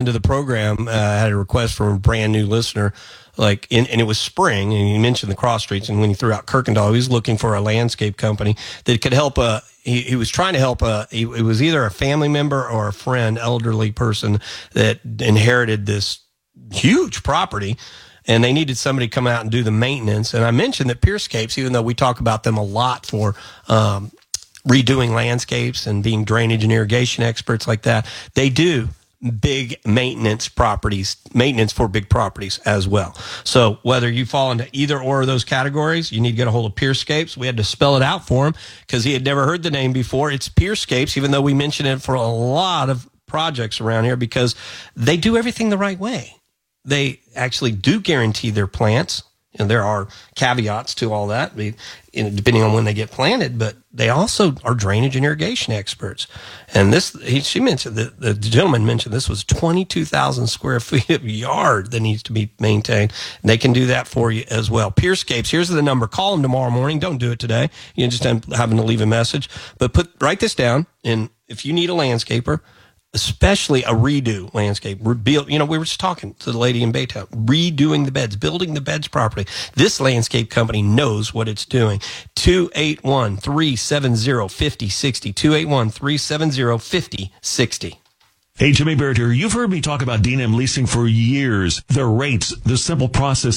into the program, uh, I had a request from a brand new listener, like, in, and it was spring, and you mentioned the cross streets, and when he threw out Kuykendahl, he was looking for a landscape company that could help a. He, he was trying to help a. He, it was either a family member or a friend, elderly person that inherited this huge property and they needed somebody to come out and do the maintenance. And I mentioned that Pierscapes, even though we talk about them a lot for um, redoing landscapes and being drainage and irrigation experts like that, they do big maintenance properties, maintenance for big properties as well. So whether you fall into either or of those categories, you need to get a hold of Pierscapes. We had to spell it out for him because he had never heard the name before. It's Pierscapes, even though we mention it for a lot of projects around here because they do everything the right way. They actually do guarantee their plants. And there are caveats to all that, depending on when they get planted, but they also are drainage and irrigation experts. And this, he, she mentioned, the, the gentleman mentioned this was 22,000 square feet of yard that needs to be maintained. And they can do that for you as well. Pierscapes, here's the number. Call them tomorrow morning. Don't do it today. You just having to leave a message, but put, write this down. And if you need a landscaper, especially a redo landscape. Rebuild, you know, we were just talking to the lady in Baytown, redoing the beds, building the beds properly. This landscape company knows what it's doing. 281 370 5060. 281 370 5060. Hey, Jimmy here. You've heard me talk about D&M leasing for years. Their rates, the simple process